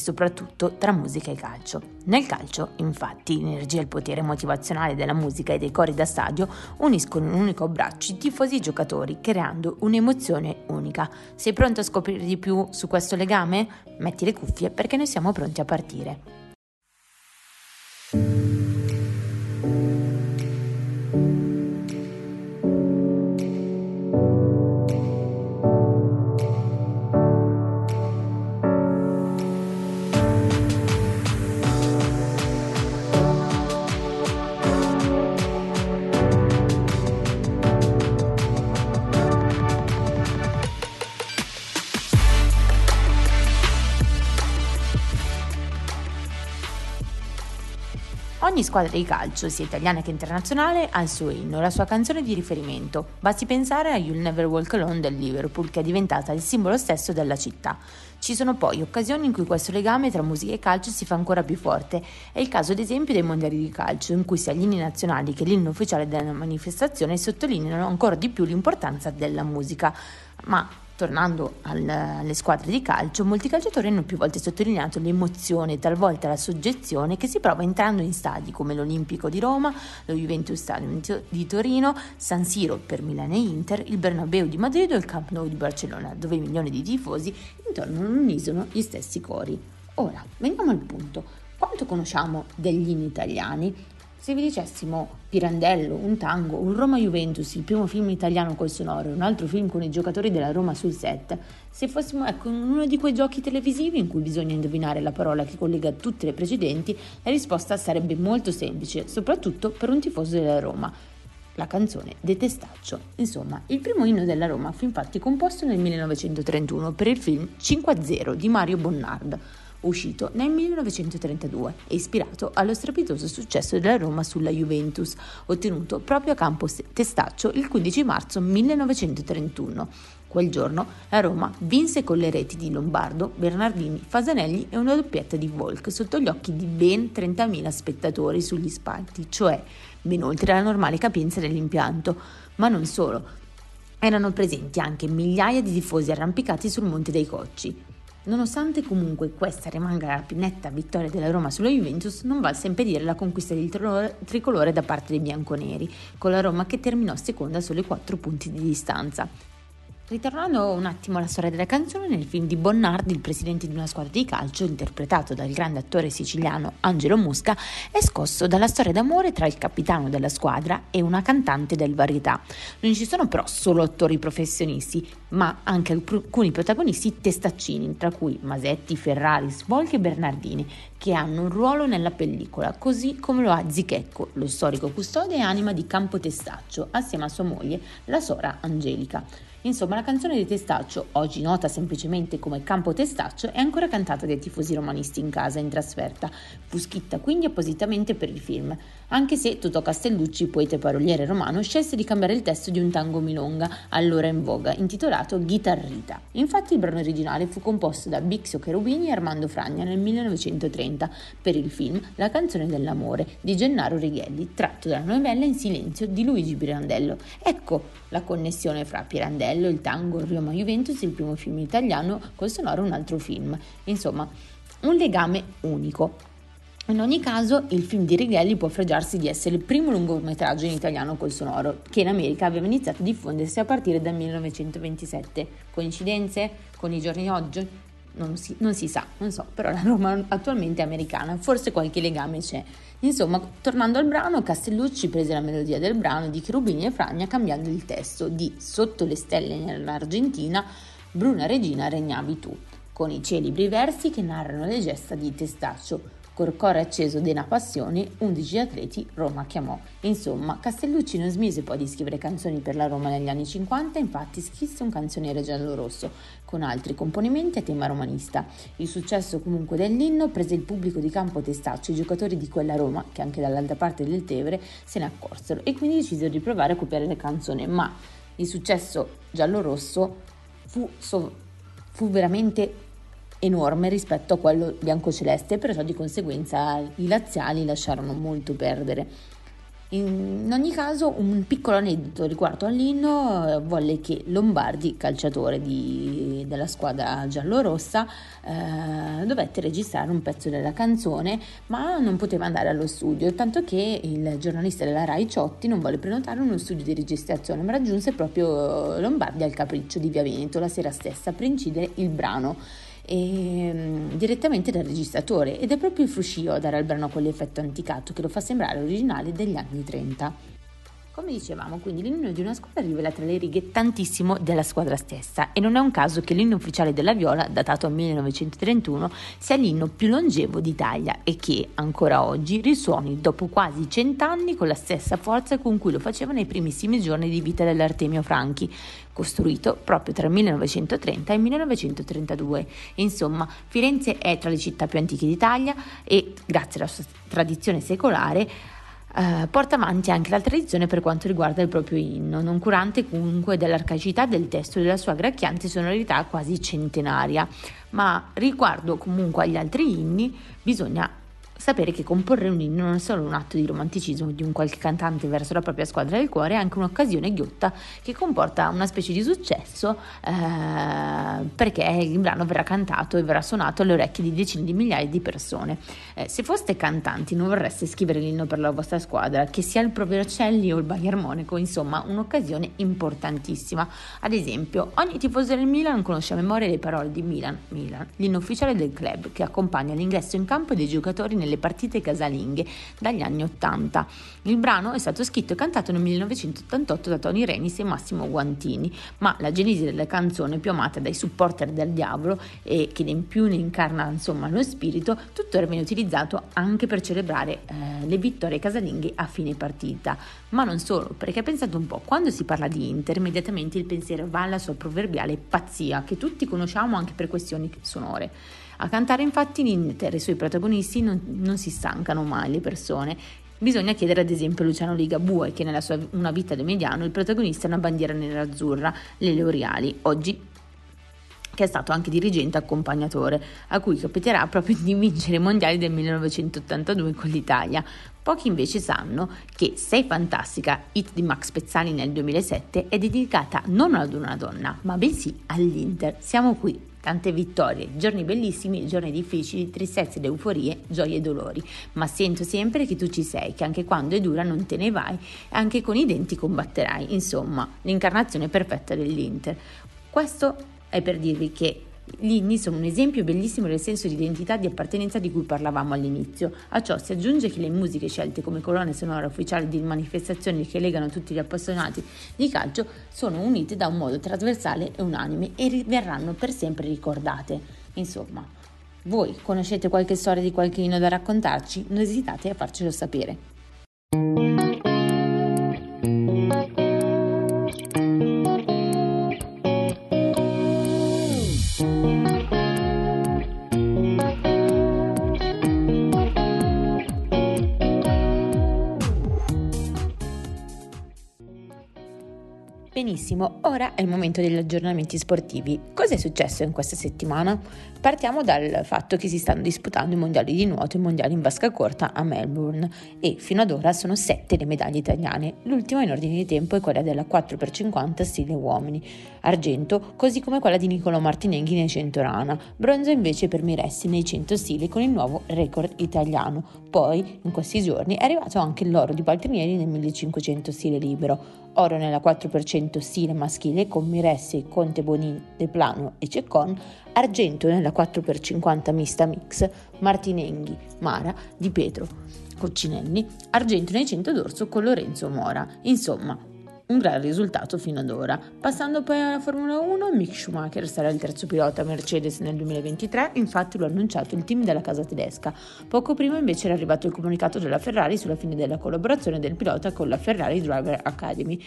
soprattutto tra musica e calcio. Nel calcio, infatti, l'energia e il potere motivazionale della musica e dei cori da stadio uniscono in un unico abbraccio i tifosi e i giocatori, creando un'emozione unica. Sei pronto a scoprire di più su questo legame? Metti le cuffie perché noi siamo pronti a partire. Ogni squadra di calcio, sia italiana che internazionale, ha il suo inno, la sua canzone di riferimento. Basti pensare a You'll Never Walk Alone del Liverpool, che è diventata il simbolo stesso della città. Ci sono poi occasioni in cui questo legame tra musica e calcio si fa ancora più forte. È il caso ad esempio dei mondiali di calcio, in cui sia gli inni nazionali che l'inno ufficiale della manifestazione sottolineano ancora di più l'importanza della musica. Ma Tornando al, alle squadre di calcio, molti calciatori hanno più volte sottolineato l'emozione e talvolta la soggezione che si prova entrando in stadi come l'Olimpico di Roma, lo Juventus Stadium di Torino, San Siro per Milano e Inter, il Bernabeu di Madrid o il Camp Nou di Barcellona, dove milioni di tifosi intorno non unisono gli stessi cori. Ora, veniamo al punto. Quanto conosciamo degli inni italiani? Se vi dicessimo Pirandello, un tango, un Roma Juventus, il primo film italiano col sonoro un altro film con i giocatori della Roma sul set, se fossimo ecco, in uno di quei giochi televisivi in cui bisogna indovinare la parola che collega tutte le precedenti, la risposta sarebbe molto semplice, soprattutto per un tifoso della Roma. La canzone De Testaccio. Insomma, il primo inno della Roma fu infatti composto nel 1931 per il film 5-0 di Mario Bonnard uscito nel 1932 e ispirato allo strepitoso successo della Roma sulla Juventus, ottenuto proprio a campo Testaccio il 15 marzo 1931. Quel giorno la Roma vinse con le reti di Lombardo, Bernardini, Fasanelli e una doppietta di Volk sotto gli occhi di ben 30.000 spettatori sugli spalti, cioè ben oltre la normale capienza dell'impianto. Ma non solo, erano presenti anche migliaia di tifosi arrampicati sul Monte dei Cocci. Nonostante comunque questa rimanga la più netta vittoria della Roma sulla Juventus, non valse impedire la conquista del tricolore da parte dei bianconeri, con la Roma che terminò seconda solo 4 punti di distanza. Ritornando un attimo alla storia della canzone, nel film di Bonnardi, il presidente di una squadra di calcio, interpretato dal grande attore siciliano Angelo Musca, è scosso dalla storia d'amore tra il capitano della squadra e una cantante del varietà. Non ci sono però solo attori professionisti, ma anche alcuni protagonisti testaccini, tra cui Masetti, Ferrari, Svolchi e Bernardini, che hanno un ruolo nella pellicola, così come lo ha Zichecco, lo storico custode e anima di Campo Testaccio, assieme a sua moglie, la sora Angelica. Insomma, la canzone di Testaccio, oggi nota semplicemente come Campo Testaccio, è ancora cantata dai tifosi romanisti in casa in trasferta. Fu scritta quindi appositamente per il film, anche se Totò Castellucci, poeta e paroliere romano, scelse di cambiare il testo di un tango milonga, allora in voga, intitolato Ghitarrita. Infatti il brano originale fu composto da Bixio Cherubini e Armando Fragna nel 1930 per il film La canzone dell'amore di Gennaro Righelli, tratto dalla novella In silenzio di Luigi Pirandello. Ecco la connessione fra Pirandello Bello, il tango, Roma Juventus, il primo film italiano col sonoro un altro film. Insomma, un legame unico. In ogni caso, il film di Righelli può fregiarsi di essere il primo lungometraggio in italiano col sonoro, che in America aveva iniziato a diffondersi a partire dal 1927. Coincidenze con i giorni oggi? Non si, non si sa, non so, però la Roma attualmente è americana, forse qualche legame c'è. Insomma, tornando al brano, Castellucci prese la melodia del brano di Cherubini e Fragna cambiando il testo di Sotto le stelle nell'Argentina, Bruna Regina regnavi tu, con i celebri versi che narrano le gesta di Testaccio Col cuore acceso della passione, 11 atleti Roma chiamò. Insomma, Castellucci non smise poi di scrivere canzoni per la Roma negli anni 50, infatti scrisse un canzoniere giallo-rosso, con altri componimenti a tema romanista. Il successo comunque dell'inno prese il pubblico di campo testaccio, i giocatori di quella Roma, che anche dall'altra parte del Tevere se ne accorsero e quindi decisero di provare a copiare la canzone, ma il successo giallo-rosso fu, so, fu veramente enorme rispetto a quello biancoceleste, perciò di conseguenza i laziali lasciarono molto perdere. In ogni caso, un piccolo aneddoto riguardo all'inno eh, volle che Lombardi, calciatore di, della squadra giallorossa, eh, dovette registrare un pezzo della canzone, ma non poteva andare allo studio, tanto che il giornalista della Rai Ciotti non volle prenotare uno studio di registrazione, ma raggiunse proprio Lombardi al Capriccio di Via Veneto la sera stessa per incidere il brano e, um, direttamente dal registratore ed è proprio il fruscio a dare al brano quell'effetto anticato che lo fa sembrare originale degli anni 30. Come dicevamo, quindi l'inno di una squadra rivela tra le righe tantissimo della squadra stessa e non è un caso che l'inno ufficiale della Viola, datato 1931, sia l'inno più longevo d'Italia e che ancora oggi risuoni dopo quasi cent'anni con la stessa forza con cui lo faceva nei primissimi giorni di vita dell'Artemio Franchi, costruito proprio tra il 1930 e il 1932. Insomma, Firenze è tra le città più antiche d'Italia e, grazie alla sua tradizione secolare, eh, porta avanti anche la tradizione per quanto riguarda il proprio inno, non curante comunque dell'arcaicità del testo e della sua gracchiante sonorità quasi centenaria. Ma riguardo comunque agli altri inni, bisogna sapere che comporre un inno non è solo un atto di romanticismo di un qualche cantante verso la propria squadra del cuore, è anche un'occasione ghiotta che comporta una specie di successo eh, perché il brano verrà cantato e verrà suonato alle orecchie di decine di migliaia di persone. Eh, se foste cantanti non vorreste scrivere l'inno per la vostra squadra, che sia il Provercelli o il Bali Armonico, insomma un'occasione importantissima. Ad esempio, ogni tifoso del Milan conosce a memoria le parole di Milan, Milan, l'inno ufficiale del club che accompagna l'ingresso in campo dei giocatori nelle nelle partite casalinghe dagli anni 80. Il brano è stato scritto e cantato nel 1988 da Tony Renis e Massimo Guantini, ma la genesi della canzone più amata dai supporter del diavolo e che in più ne incarna insomma lo spirito, tuttora viene utilizzato anche per celebrare eh, le vittorie casalinghe a fine partita. Ma non solo, perché pensate un po', quando si parla di Inter, immediatamente il pensiero va alla sua proverbiale pazzia, che tutti conosciamo anche per questioni sonore. A cantare infatti l'Inter e i suoi protagonisti non, non si stancano mai le persone Bisogna chiedere ad esempio Luciano Ligabue che nella sua Una vita da mediano il protagonista è una bandiera nerazzurra, le L'Oreali, oggi che è stato anche dirigente accompagnatore, a cui capiterà proprio di vincere i mondiali del 1982 con l'Italia. Pochi invece sanno che Sei fantastica, hit di Max Pezzani nel 2007, è dedicata non ad una donna, ma bensì all'Inter. Siamo qui Tante vittorie, giorni bellissimi, giorni difficili, tristezze ed euforie, gioie e dolori, ma sento sempre che tu ci sei, che anche quando è dura non te ne vai, anche con i denti combatterai, insomma, l'incarnazione perfetta dell'Inter. Questo è per dirvi che gli inni sono un esempio bellissimo del senso di identità e di appartenenza di cui parlavamo all'inizio. A ciò si aggiunge che le musiche scelte come colonne sonore ufficiali di manifestazioni che legano tutti gli appassionati di calcio sono unite da un modo trasversale e unanime e verranno per sempre ricordate. Insomma, voi conoscete qualche storia di qualche inno da raccontarci? Non esitate a farcelo sapere. Benissimo, ora è il momento degli aggiornamenti sportivi. Cosa è successo in questa settimana? Partiamo dal fatto che si stanno disputando i mondiali di nuoto e i mondiali in vasca corta a Melbourne e fino ad ora sono sette le medaglie italiane. L'ultima in ordine di tempo è quella della 4x50 stile uomini, argento, così come quella di Niccolò Martinenghi nei 100 rana, bronzo invece per Miressi nei 100 stili con il nuovo record italiano. Poi, in questi giorni, è arrivato anche l'oro di Baltrinieri nel 1500 stile libero oro nella 4% stile maschile con Miressi, Conte Bonin, De Plano e Ceccon, argento nella 4x50 mista mix, Martinenghi, Mara, Di Pietro, Coccinelli, argento nei 100 d'orso con Lorenzo Mora. Insomma, un gran risultato fino ad ora. Passando poi alla Formula 1, Mick Schumacher sarà il terzo pilota Mercedes nel 2023, infatti lo ha annunciato il team della casa tedesca. Poco prima invece era arrivato il comunicato della Ferrari sulla fine della collaborazione del pilota con la Ferrari Driver Academy.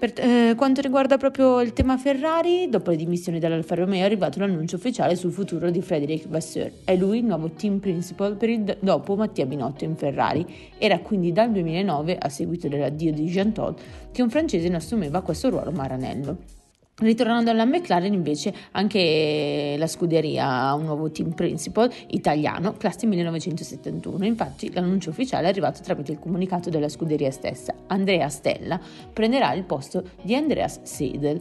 Per eh, quanto riguarda proprio il tema Ferrari, dopo le dimissioni dall'Alfa Romeo è arrivato l'annuncio ufficiale sul futuro di Frédéric Vasseur. È lui il nuovo team principal per il dopo Mattia Binotto in Ferrari. Era quindi dal 2009, a seguito dell'addio di Jean Todt, che un francese ne assumeva questo ruolo maranello. Ritornando alla McLaren invece anche la scuderia ha un nuovo team principal italiano, classe 1971, infatti l'annuncio ufficiale è arrivato tramite il comunicato della scuderia stessa. Andrea Stella prenderà il posto di Andreas Seidel.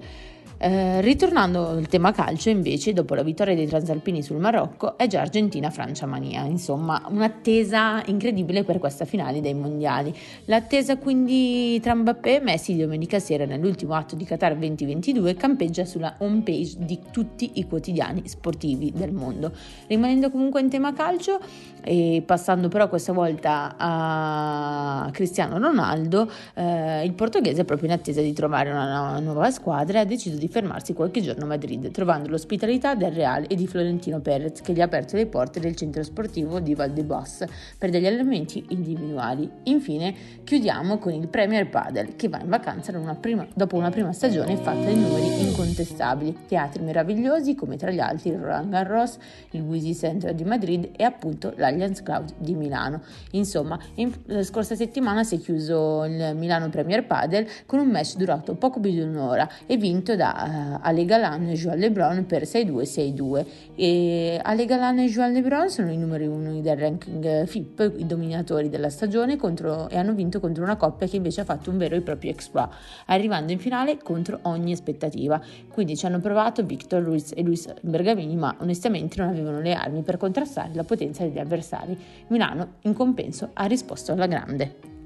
Eh, ritornando al tema calcio, invece, dopo la vittoria dei transalpini sul Marocco, è già Argentina-Francia mania. Insomma, un'attesa incredibile per questa finale dei mondiali. L'attesa quindi tra Mbappé e Messi domenica sera nell'ultimo atto di Qatar 2022 campeggia sulla home page di tutti i quotidiani sportivi del mondo. Rimanendo comunque in tema calcio e passando però questa volta a Cristiano Ronaldo, eh, il portoghese è proprio in attesa di trovare una nuova squadra e ha deciso di fermarsi qualche giorno a Madrid, trovando l'ospitalità del Real e di Florentino Perez, che gli ha aperto le porte del centro sportivo di Valdebos per degli allenamenti individuali. Infine, chiudiamo con il Premier Padel, che va in vacanza una prima, dopo una prima stagione fatta di numeri incontestabili, teatri meravigliosi come tra gli altri il Roland Garros, il Wisi Center di Madrid e appunto l'Allianz Cloud di Milano. Insomma, in, la scorsa settimana si è chiuso il Milano Premier Padel con un match durato poco più di un'ora e vinto da uh, Ale Galan e Joan Lebron per 6-2-6-2 e Ale Galan e Joan Lebron sono i numeri uno del ranking FIP, i dominatori della stagione contro, e hanno vinto contro una coppia che invece ha fatto un vero e proprio exploit, arrivando in finale contro ogni aspettativa. Quindi ci hanno provato Victor Ruiz e Luis Bergamini, ma onestamente non avevano le armi per contrastare la potenza degli avversari. Milano, in compenso, ha risposto alla grande.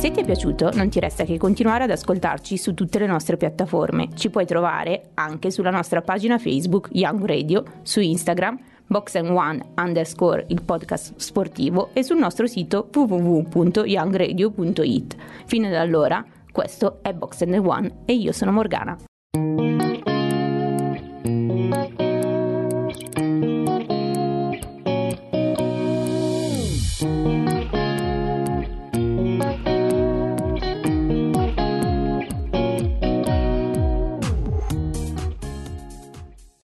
Se ti è piaciuto, non ti resta che continuare ad ascoltarci su tutte le nostre piattaforme. Ci puoi trovare anche sulla nostra pagina Facebook Young Radio, su Instagram Box One underscore il podcast sportivo e sul nostro sito www.youngradio.it. Fino ad allora, questo è Box One e io sono Morgana.